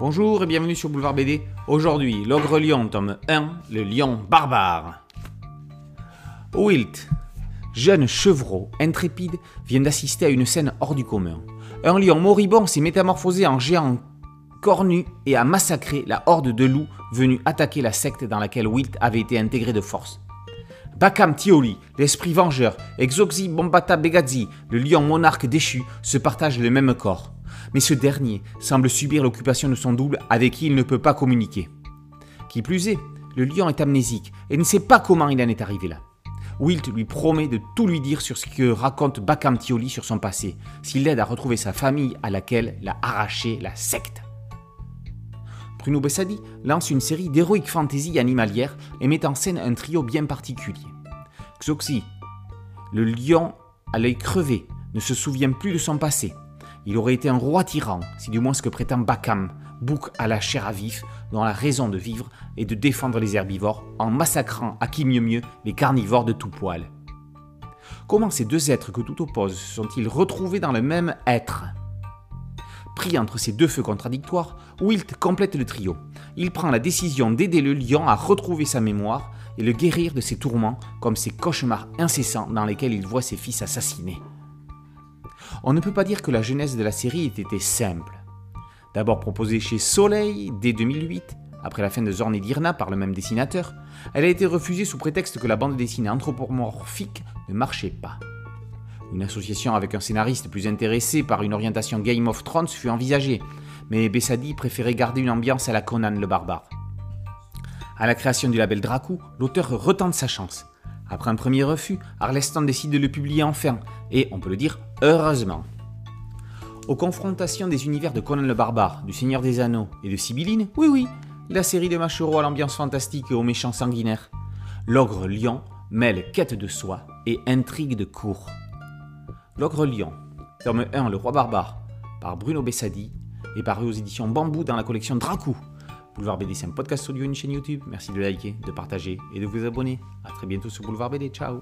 Bonjour et bienvenue sur Boulevard BD. Aujourd'hui, L'Ogre Lion, tome 1, le lion barbare. Wilt, jeune chevreau, intrépide, vient d'assister à une scène hors du commun. Un lion moribond s'est métamorphosé en géant cornu et a massacré la horde de loups venus attaquer la secte dans laquelle Wilt avait été intégré de force. Bakam Tioli, l'esprit vengeur, et Xoxi Bombata Begazzi, le lion monarque déchu, se partagent le même corps. Mais ce dernier semble subir l'occupation de son double avec qui il ne peut pas communiquer. Qui plus est, le lion est amnésique et ne sait pas comment il en est arrivé là. Wilt lui promet de tout lui dire sur ce que raconte Bakam Tioli sur son passé, s'il l'aide à retrouver sa famille à laquelle l'a arraché la secte. Bruno Bessadi lance une série d'héroïques fantasy animalières et met en scène un trio bien particulier. Xoxi, le lion à l'œil crevé, ne se souvient plus de son passé. Il aurait été un roi tyran, si du moins ce que prétend Bakam, bouc à la chair à vif, dont la raison de vivre est de défendre les herbivores en massacrant à qui mieux mieux les carnivores de tout poil. Comment ces deux êtres que tout oppose se sont-ils retrouvés dans le même être? Pris entre ces deux feux contradictoires, Wilt complète le trio. Il prend la décision d'aider le lion à retrouver sa mémoire et le guérir de ses tourments comme ses cauchemars incessants dans lesquels il voit ses fils assassinés. On ne peut pas dire que la genèse de la série ait été simple. D'abord proposée chez Soleil dès 2008, après la fin de Zorn et Dirna par le même dessinateur, elle a été refusée sous prétexte que la bande dessinée anthropomorphique ne marchait pas. Une association avec un scénariste plus intéressé par une orientation Game of Thrones fut envisagée, mais Bessadi préférait garder une ambiance à la Conan le barbare. À la création du label Dracou, l'auteur retente sa chance. Après un premier refus, Arleston décide de le publier enfin, et on peut le dire heureusement. Aux confrontations des univers de Conan le barbare, du Seigneur des Anneaux et de Sibylline, oui oui, la série de Machero à l'ambiance fantastique et aux méchants sanguinaires. L'ogre lion mêle quête de soi et intrigue de cour. L'ogre lion, tome 1 Le roi barbare, par Bruno Bessadi, est paru aux éditions Bambou dans la collection Dracou. Boulevard BD, c'est un podcast audio une chaîne YouTube. Merci de liker, de partager et de vous abonner. A très bientôt sur Boulevard BD. Ciao